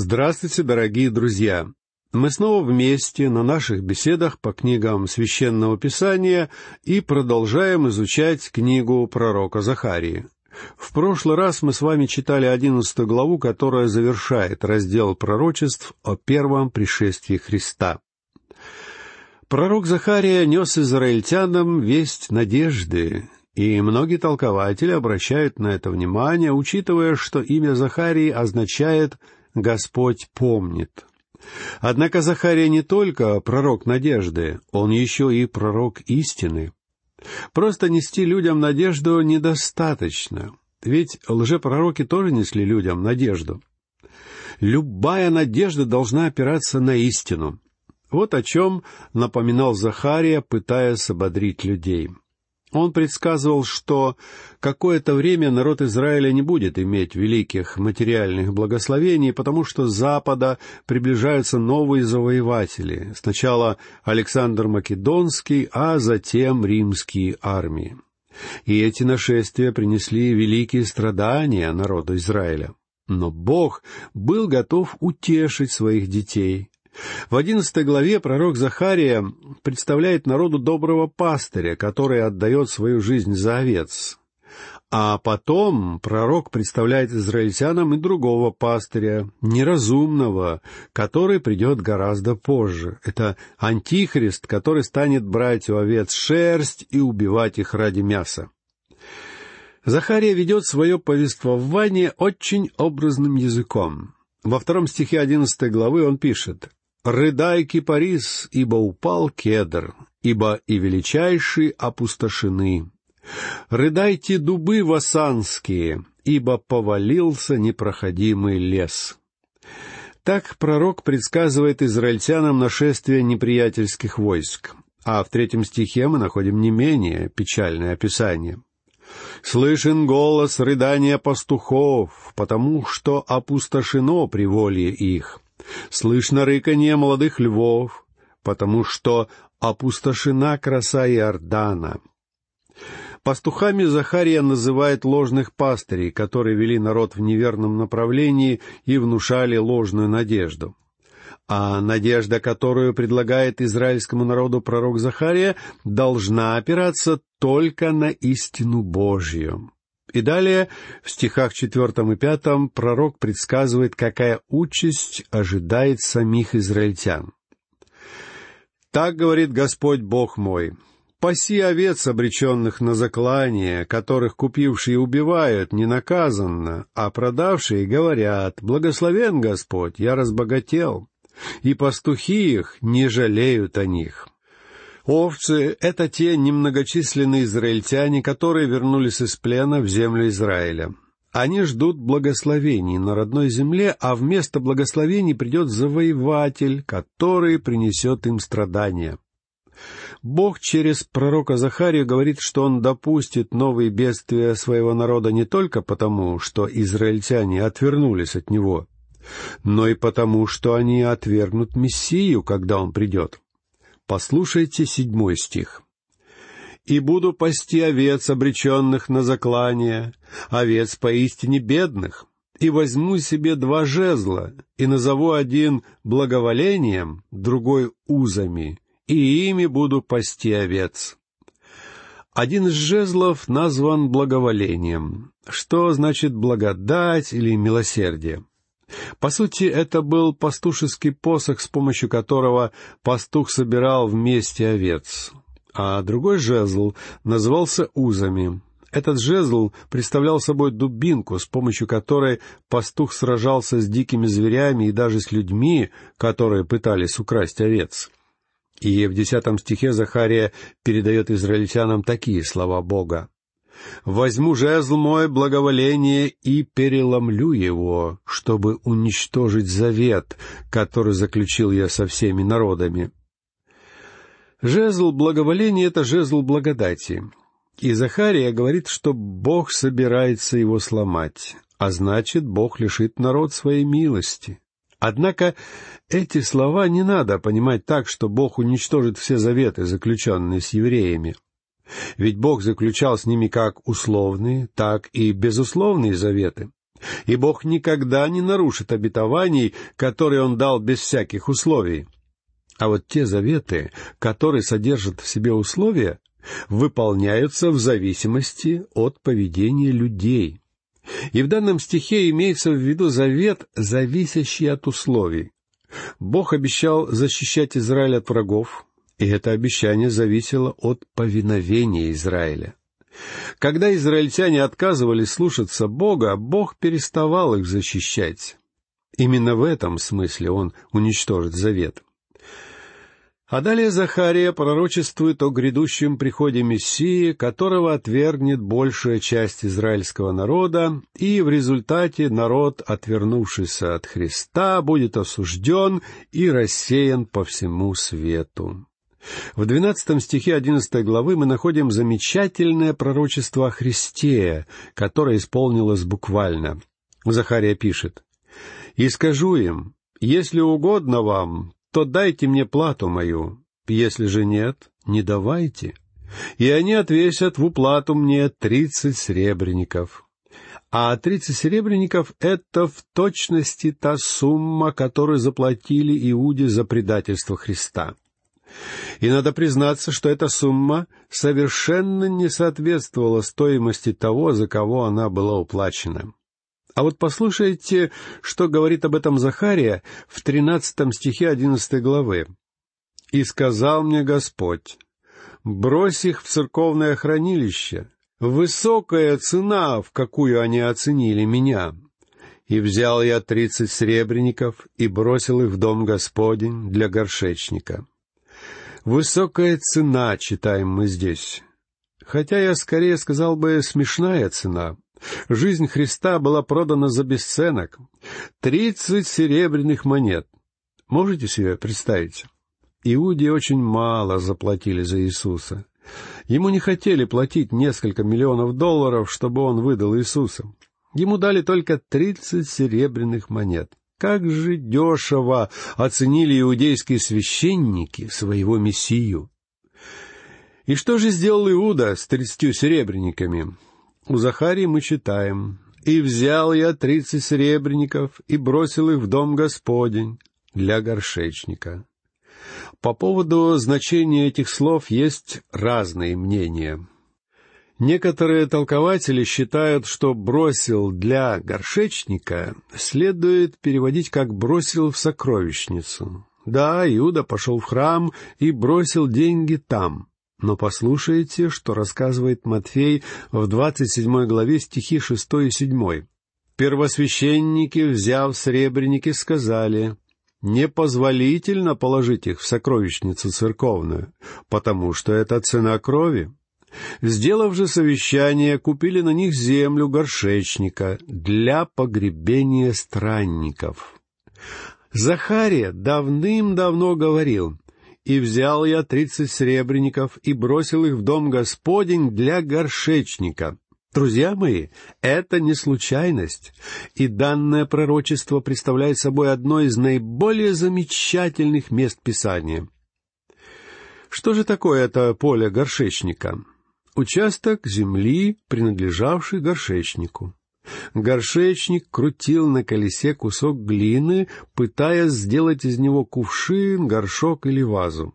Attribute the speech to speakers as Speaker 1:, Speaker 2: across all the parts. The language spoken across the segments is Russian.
Speaker 1: Здравствуйте, дорогие друзья! Мы снова вместе на наших беседах по книгам Священного Писания и продолжаем изучать книгу пророка Захарии. В прошлый раз мы с вами читали одиннадцатую главу, которая завершает раздел пророчеств о первом пришествии Христа. Пророк Захария нес израильтянам весть надежды, и многие толкователи обращают на это внимание, учитывая, что имя Захарии означает Господь помнит. Однако Захария не только пророк надежды, он еще и пророк истины. Просто нести людям надежду недостаточно, ведь лжепророки тоже несли людям надежду. Любая надежда должна опираться на истину. Вот о чем напоминал Захария, пытаясь ободрить людей. Он предсказывал, что какое-то время народ Израиля не будет иметь великих материальных благословений, потому что с Запада приближаются новые завоеватели. Сначала Александр Македонский, а затем римские армии. И эти нашествия принесли великие страдания народу Израиля. Но Бог был готов утешить своих детей, в одиннадцатой главе пророк Захария представляет народу доброго пастыря, который отдает свою жизнь за овец. А потом пророк представляет израильтянам и другого пастыря, неразумного, который придет гораздо позже. Это антихрист, который станет брать у овец шерсть и убивать их ради мяса. Захария ведет свое повествование очень образным языком. Во втором стихе одиннадцатой главы он пишет «Рыдай, кипарис, ибо упал кедр, ибо и величайшие опустошены. Рыдайте дубы васанские, ибо повалился непроходимый лес». Так пророк предсказывает израильтянам нашествие неприятельских войск. А в третьем стихе мы находим не менее печальное описание. «Слышен голос рыдания пастухов, потому что опустошено приволье их. Слышно рыканье молодых львов, потому что опустошена краса Иордана. Пастухами Захария называет ложных пастырей, которые вели народ в неверном направлении и внушали ложную надежду. А надежда, которую предлагает израильскому народу пророк Захария, должна опираться только на истину Божью. И далее, в стихах четвертом и пятом, пророк предсказывает, какая участь ожидает самих израильтян. «Так говорит Господь Бог мой, паси овец, обреченных на заклание, которых купившие убивают ненаказанно, а продавшие говорят, благословен Господь, я разбогател, и пастухи их не жалеют о них». Овцы — это те немногочисленные израильтяне, которые вернулись из плена в землю Израиля. Они ждут благословений на родной земле, а вместо благословений придет завоеватель, который принесет им страдания. Бог через пророка Захарию говорит, что он допустит новые бедствия своего народа не только потому, что израильтяне отвернулись от него, но и потому, что они отвергнут Мессию, когда он придет. Послушайте седьмой стих. «И буду пасти овец, обреченных на заклание, овец поистине бедных, и возьму себе два жезла, и назову один благоволением, другой узами, и ими буду пасти овец». Один из жезлов назван благоволением. Что значит благодать или милосердие? По сути, это был пастушеский посох, с помощью которого пастух собирал вместе овец. А другой жезл назывался узами. Этот жезл представлял собой дубинку, с помощью которой пастух сражался с дикими зверями и даже с людьми, которые пытались украсть овец. И в десятом стихе Захария передает израильтянам такие слова Бога возьму жезл мой благоволение и переломлю его, чтобы уничтожить завет, который заключил я со всеми народами. Жезл благоволения — это жезл благодати. И Захария говорит, что Бог собирается его сломать, а значит, Бог лишит народ своей милости. Однако эти слова не надо понимать так, что Бог уничтожит все заветы, заключенные с евреями — ведь Бог заключал с ними как условные, так и безусловные заветы. И Бог никогда не нарушит обетований, которые Он дал без всяких условий. А вот те заветы, которые содержат в себе условия, выполняются в зависимости от поведения людей. И в данном стихе имеется в виду завет, зависящий от условий. Бог обещал защищать Израиль от врагов, и это обещание зависело от повиновения Израиля. Когда израильтяне отказывались слушаться Бога, Бог переставал их защищать. Именно в этом смысле Он уничтожит завет. А далее Захария пророчествует о грядущем приходе Мессии, которого отвергнет большая часть израильского народа, и в результате народ, отвернувшийся от Христа, будет осужден и рассеян по всему свету. В двенадцатом стихе одиннадцатой главы мы находим замечательное пророчество о Христе, которое исполнилось буквально. Захария пишет, «И скажу им, если угодно вам, то дайте мне плату мою, если же нет, не давайте. И они отвесят в уплату мне тридцать серебряников. А тридцать серебряников — это в точности та сумма, которую заплатили Иуде за предательство Христа. И надо признаться, что эта сумма совершенно не соответствовала стоимости того, за кого она была уплачена. А вот послушайте, что говорит об этом Захария в тринадцатом стихе одиннадцатой главы. «И сказал мне Господь, брось их в церковное хранилище, высокая цена, в какую они оценили меня. И взял я тридцать сребреников и бросил их в дом Господень для горшечника». Высокая цена, читаем мы здесь. Хотя я скорее сказал бы смешная цена. Жизнь Христа была продана за бесценок. Тридцать серебряных монет. Можете себе представить? Иуде очень мало заплатили за Иисуса. Ему не хотели платить несколько миллионов долларов, чтобы он выдал Иисуса. Ему дали только тридцать серебряных монет. Как же дешево оценили иудейские священники своего Мессию! И что же сделал Иуда с тридцатью серебряниками? У Захарии мы читаем, «И взял я тридцать серебряников и бросил их в дом Господень для горшечника». По поводу значения этих слов есть разные мнения. Некоторые толкователи считают, что «бросил для горшечника» следует переводить как «бросил в сокровищницу». Да, Иуда пошел в храм и бросил деньги там. Но послушайте, что рассказывает Матфей в двадцать седьмой главе стихи шестой и седьмой. «Первосвященники, взяв сребреники, сказали, «Непозволительно положить их в сокровищницу церковную, потому что это цена крови». Сделав же совещание, купили на них землю горшечника для погребения странников. Захария давным-давно говорил, «И взял я тридцать сребреников и бросил их в дом Господень для горшечника». Друзья мои, это не случайность, и данное пророчество представляет собой одно из наиболее замечательных мест Писания. Что же такое это поле горшечника? Участок земли, принадлежавший горшечнику. Горшечник крутил на колесе кусок глины, пытаясь сделать из него кувшин, горшок или вазу.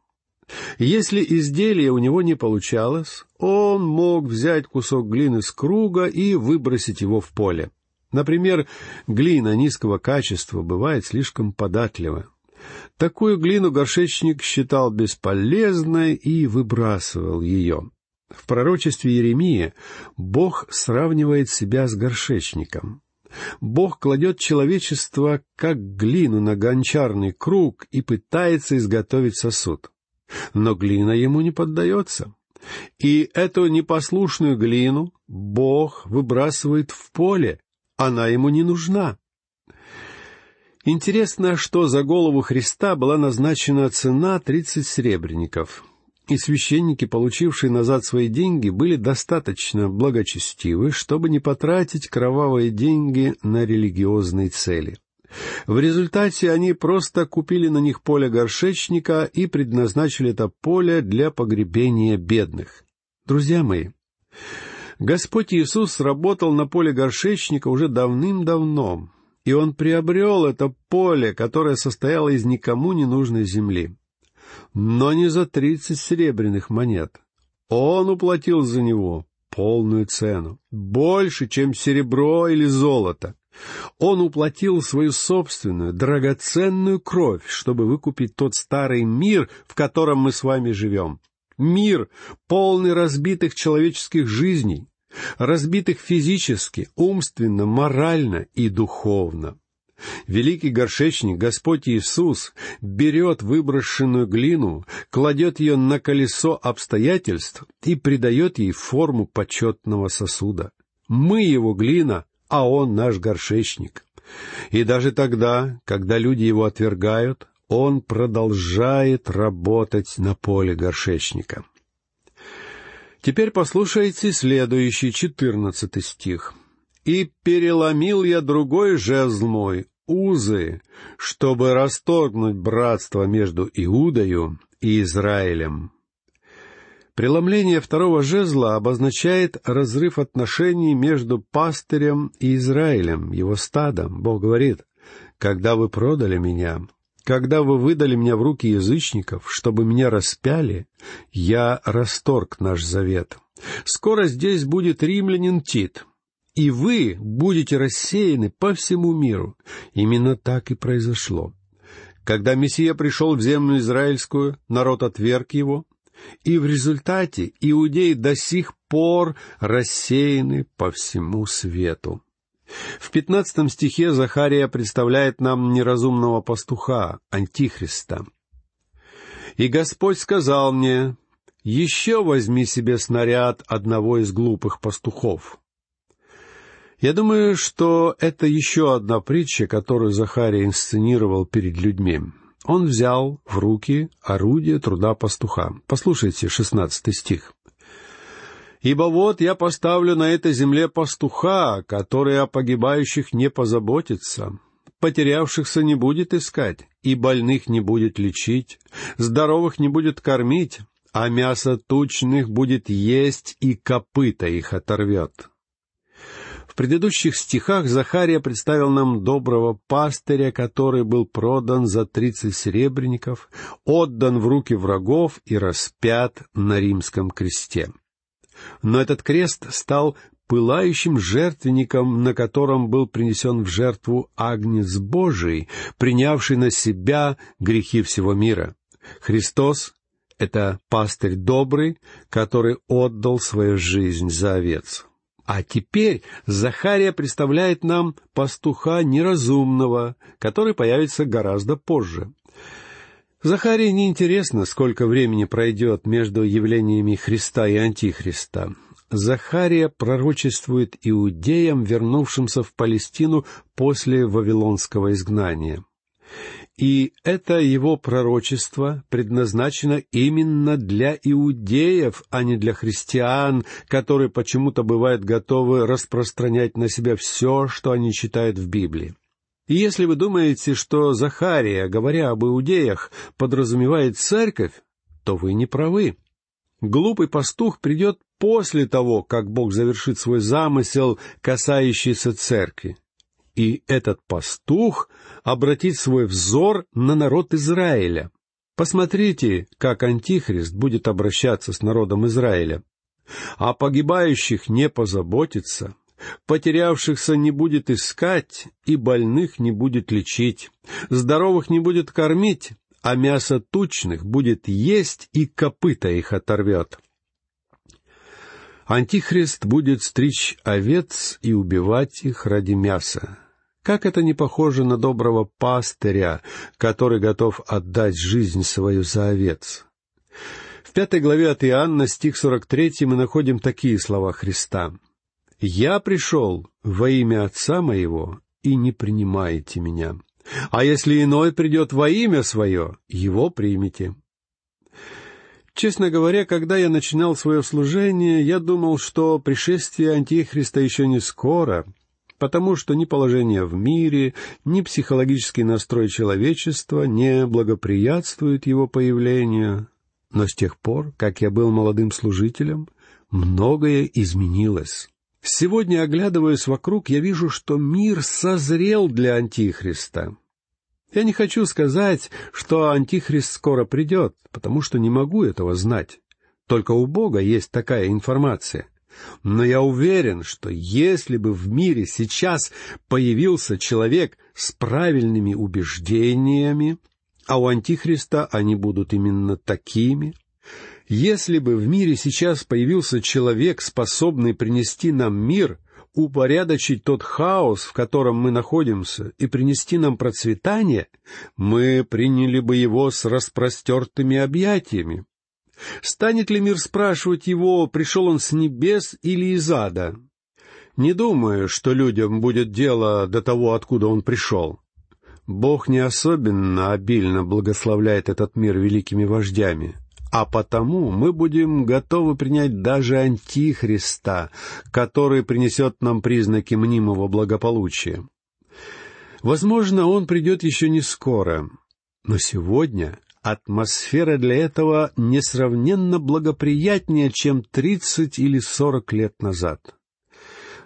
Speaker 1: Если изделие у него не получалось, он мог взять кусок глины с круга и выбросить его в поле. Например, глина низкого качества бывает слишком податлива. Такую глину горшечник считал бесполезной и выбрасывал ее. В пророчестве Еремии Бог сравнивает себя с горшечником. Бог кладет человечество как глину на гончарный круг и пытается изготовить сосуд. Но глина ему не поддается. И эту непослушную глину Бог выбрасывает в поле. Она ему не нужна. Интересно, что за голову Христа была назначена цена тридцать сребреников и священники, получившие назад свои деньги, были достаточно благочестивы, чтобы не потратить кровавые деньги на религиозные цели. В результате они просто купили на них поле горшечника и предназначили это поле для погребения бедных. Друзья мои, Господь Иисус работал на поле горшечника уже давным-давно, и Он приобрел это поле, которое состояло из никому не нужной земли. Но не за тридцать серебряных монет. Он уплатил за него полную цену, больше, чем серебро или золото. Он уплатил свою собственную, драгоценную кровь, чтобы выкупить тот старый мир, в котором мы с вами живем. Мир, полный разбитых человеческих жизней, разбитых физически, умственно, морально и духовно. Великий горшечник, Господь Иисус, берет выброшенную глину, кладет ее на колесо обстоятельств и придает ей форму почетного сосуда. Мы его глина, а он наш горшечник. И даже тогда, когда люди его отвергают, он продолжает работать на поле горшечника. Теперь послушайте следующий, четырнадцатый стих. «И переломил я другой жезл мой, узы, чтобы расторгнуть братство между Иудою и Израилем». Преломление второго жезла обозначает разрыв отношений между пастырем и Израилем, его стадом. Бог говорит, «Когда вы продали меня, когда вы выдали меня в руки язычников, чтобы меня распяли, я расторг наш завет. Скоро здесь будет римлянин Тит, и вы будете рассеяны по всему миру. Именно так и произошло. Когда Мессия пришел в землю израильскую, народ отверг его, и в результате иудеи до сих пор рассеяны по всему свету. В пятнадцатом стихе Захария представляет нам неразумного пастуха, антихриста. «И Господь сказал мне, еще возьми себе снаряд одного из глупых пастухов». Я думаю, что это еще одна притча, которую Захария инсценировал перед людьми он взял в руки орудие труда пастуха. Послушайте, шестнадцатый стих. «Ибо вот я поставлю на этой земле пастуха, который о погибающих не позаботится, потерявшихся не будет искать, и больных не будет лечить, здоровых не будет кормить, а мясо тучных будет есть, и копыта их оторвет». В предыдущих стихах Захария представил нам доброго пастыря, который был продан за тридцать серебряников, отдан в руки врагов и распят на римском кресте. Но этот крест стал пылающим жертвенником, на котором был принесен в жертву Агнец Божий, принявший на себя грехи всего мира. Христос — это пастырь добрый, который отдал свою жизнь за овец. А теперь Захария представляет нам пастуха неразумного, который появится гораздо позже. Захарии неинтересно, сколько времени пройдет между явлениями Христа и Антихриста. Захария пророчествует иудеям, вернувшимся в Палестину после Вавилонского изгнания. И это его пророчество предназначено именно для иудеев, а не для христиан, которые почему-то бывают готовы распространять на себя все, что они читают в Библии. И если вы думаете, что Захария, говоря об иудеях, подразумевает церковь, то вы не правы. Глупый пастух придет после того, как Бог завершит свой замысел, касающийся церкви и этот пастух обратит свой взор на народ Израиля. Посмотрите, как Антихрист будет обращаться с народом Израиля. О погибающих не позаботится, потерявшихся не будет искать, и больных не будет лечить, здоровых не будет кормить, а мясо тучных будет есть, и копыта их оторвет. Антихрист будет стричь овец и убивать их ради мяса. Как это не похоже на доброго пастыря, который готов отдать жизнь свою за овец? В пятой главе от Иоанна, стих сорок третий, мы находим такие слова Христа. «Я пришел во имя Отца моего, и не принимаете меня. А если иной придет во имя свое, его примите». Честно говоря, когда я начинал свое служение, я думал, что пришествие Антихриста еще не скоро, потому что ни положение в мире, ни психологический настрой человечества не благоприятствуют его появлению. Но с тех пор, как я был молодым служителем, многое изменилось. Сегодня, оглядываясь вокруг, я вижу, что мир созрел для Антихриста. Я не хочу сказать, что Антихрист скоро придет, потому что не могу этого знать. Только у Бога есть такая информация. Но я уверен, что если бы в мире сейчас появился человек с правильными убеждениями, а у Антихриста они будут именно такими, если бы в мире сейчас появился человек, способный принести нам мир, упорядочить тот хаос, в котором мы находимся, и принести нам процветание, мы приняли бы его с распростертыми объятиями. Станет ли мир спрашивать его, пришел он с небес или из ада? Не думаю, что людям будет дело до того, откуда он пришел. Бог не особенно обильно благословляет этот мир великими вождями, а потому мы будем готовы принять даже Антихриста, который принесет нам признаки мнимого благополучия. Возможно, он придет еще не скоро, но сегодня атмосфера для этого несравненно благоприятнее, чем тридцать или сорок лет назад.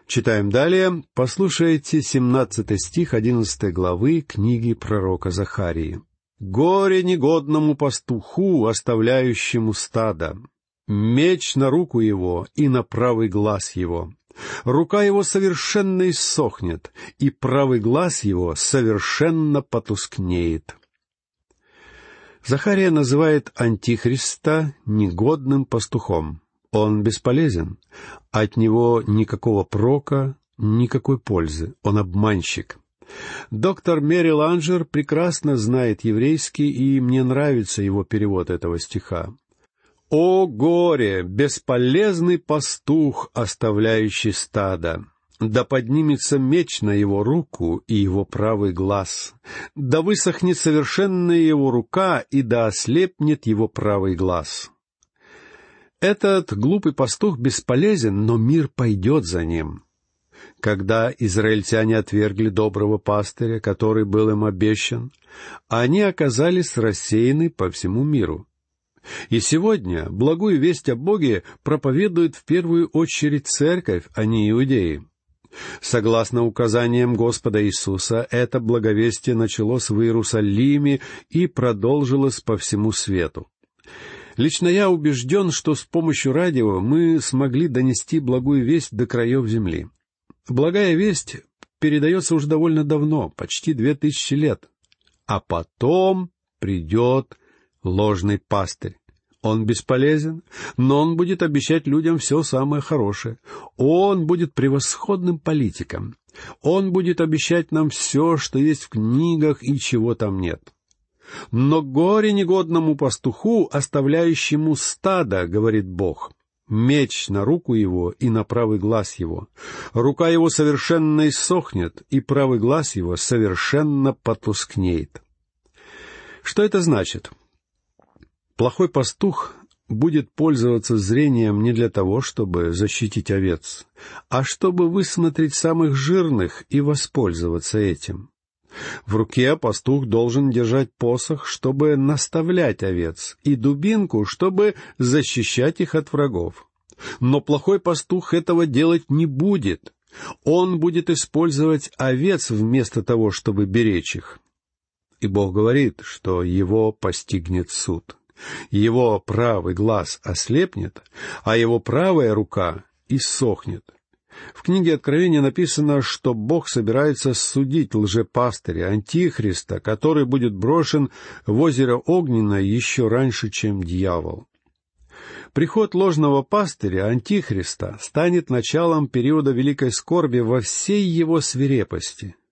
Speaker 1: Читаем далее. Послушайте семнадцатый стих одиннадцатой главы книги пророка Захарии. «Горе негодному пастуху, оставляющему стадо! Меч на руку его и на правый глаз его. Рука его совершенно иссохнет, и правый глаз его совершенно потускнеет». Захария называет Антихриста негодным пастухом. Он бесполезен. От него никакого прока, никакой пользы. Он обманщик. Доктор Мэри Ланжер прекрасно знает еврейский, и мне нравится его перевод этого стиха. «О горе! Бесполезный пастух, оставляющий стадо! Да поднимется меч на его руку и его правый глаз, да высохнет совершенно его рука и да ослепнет его правый глаз. Этот глупый пастух бесполезен, но мир пойдет за ним. Когда израильтяне отвергли доброго пастыря, который был им обещан, они оказались рассеяны по всему миру. И сегодня благую весть о Боге проповедует в первую очередь церковь, а не иудеи. Согласно указаниям Господа Иисуса, это благовестие началось в Иерусалиме и продолжилось по всему свету. Лично я убежден, что с помощью радио мы смогли донести благую весть до краев земли. Благая весть передается уже довольно давно, почти две тысячи лет. А потом придет ложный пастырь. Он бесполезен, но он будет обещать людям все самое хорошее. Он будет превосходным политиком. Он будет обещать нам все, что есть в книгах и чего там нет. Но горе негодному пастуху, оставляющему стадо, говорит Бог. Меч на руку его и на правый глаз его. Рука его совершенно иссохнет, и правый глаз его совершенно потускнеет. Что это значит? Плохой пастух будет пользоваться зрением не для того, чтобы защитить овец, а чтобы высмотреть самых жирных и воспользоваться этим. В руке пастух должен держать посох, чтобы наставлять овец, и дубинку, чтобы защищать их от врагов. Но плохой пастух этого делать не будет. Он будет использовать овец вместо того, чтобы беречь их. И Бог говорит, что его постигнет суд его правый глаз ослепнет, а его правая рука иссохнет. В книге Откровения написано, что Бог собирается судить лжепастыря, антихриста, который будет брошен в озеро Огненное еще раньше, чем дьявол. Приход ложного пастыря, антихриста, станет началом периода великой скорби во всей его свирепости —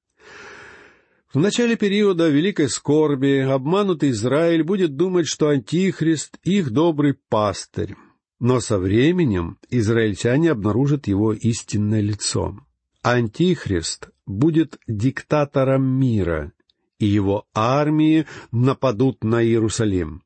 Speaker 1: в начале периода Великой Скорби обманутый Израиль будет думать, что Антихрист — их добрый пастырь. Но со временем израильтяне обнаружат его истинное лицо. Антихрист будет диктатором мира, и его армии нападут на Иерусалим.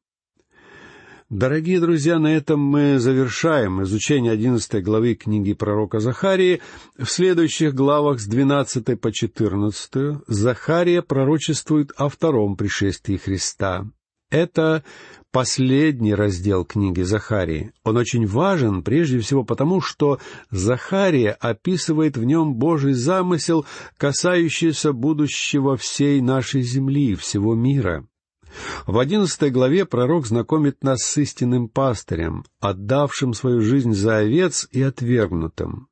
Speaker 1: Дорогие друзья, на этом мы завершаем изучение одиннадцатой главы книги пророка Захарии. В следующих главах с двенадцатой по четырнадцатую Захария пророчествует о втором пришествии Христа. Это последний раздел книги Захарии. Он очень важен прежде всего потому, что Захария описывает в нем Божий замысел, касающийся будущего всей нашей земли, всего мира. В одиннадцатой главе пророк знакомит нас с истинным пастырем, отдавшим свою жизнь за овец и отвергнутым.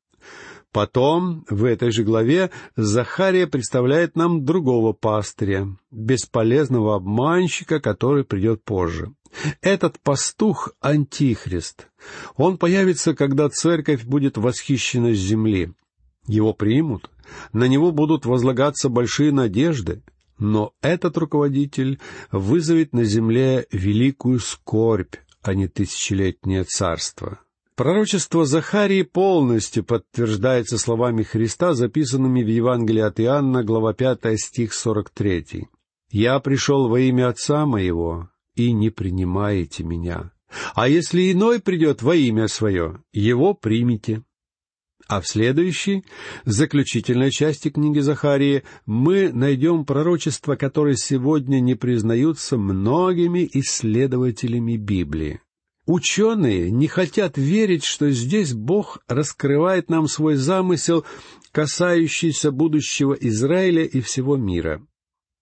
Speaker 1: Потом, в этой же главе, Захария представляет нам другого пастыря, бесполезного обманщика, который придет позже. Этот пастух — антихрист. Он появится, когда церковь будет восхищена с земли. Его примут, на него будут возлагаться большие надежды, но этот руководитель вызовет на земле великую скорбь, а не тысячелетнее царство. Пророчество Захарии полностью подтверждается словами Христа, записанными в Евангелии от Иоанна, глава 5, стих 43. «Я пришел во имя Отца моего, и не принимаете меня. А если иной придет во имя свое, его примите». А в следующей, заключительной части книги Захарии, мы найдем пророчества, которые сегодня не признаются многими исследователями Библии. Ученые не хотят верить, что здесь Бог раскрывает нам свой замысел, касающийся будущего Израиля и всего мира.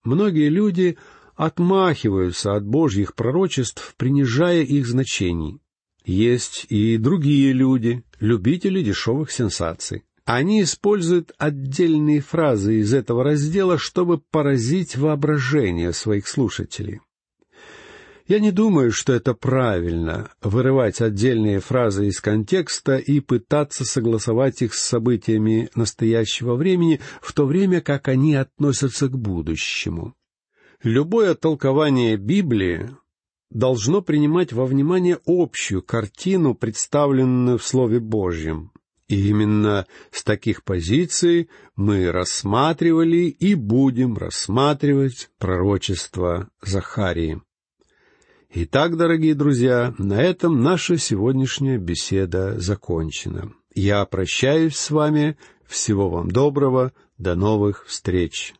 Speaker 1: Многие люди отмахиваются от Божьих пророчеств, принижая их значений. Есть и другие люди, любители дешевых сенсаций. Они используют отдельные фразы из этого раздела, чтобы поразить воображение своих слушателей. Я не думаю, что это правильно — вырывать отдельные фразы из контекста и пытаться согласовать их с событиями настоящего времени, в то время как они относятся к будущему. Любое толкование Библии должно принимать во внимание общую картину, представленную в Слове Божьем. И именно с таких позиций мы рассматривали и будем рассматривать пророчество Захарии. Итак, дорогие друзья, на этом наша сегодняшняя беседа закончена. Я прощаюсь с вами. Всего вам доброго. До новых встреч.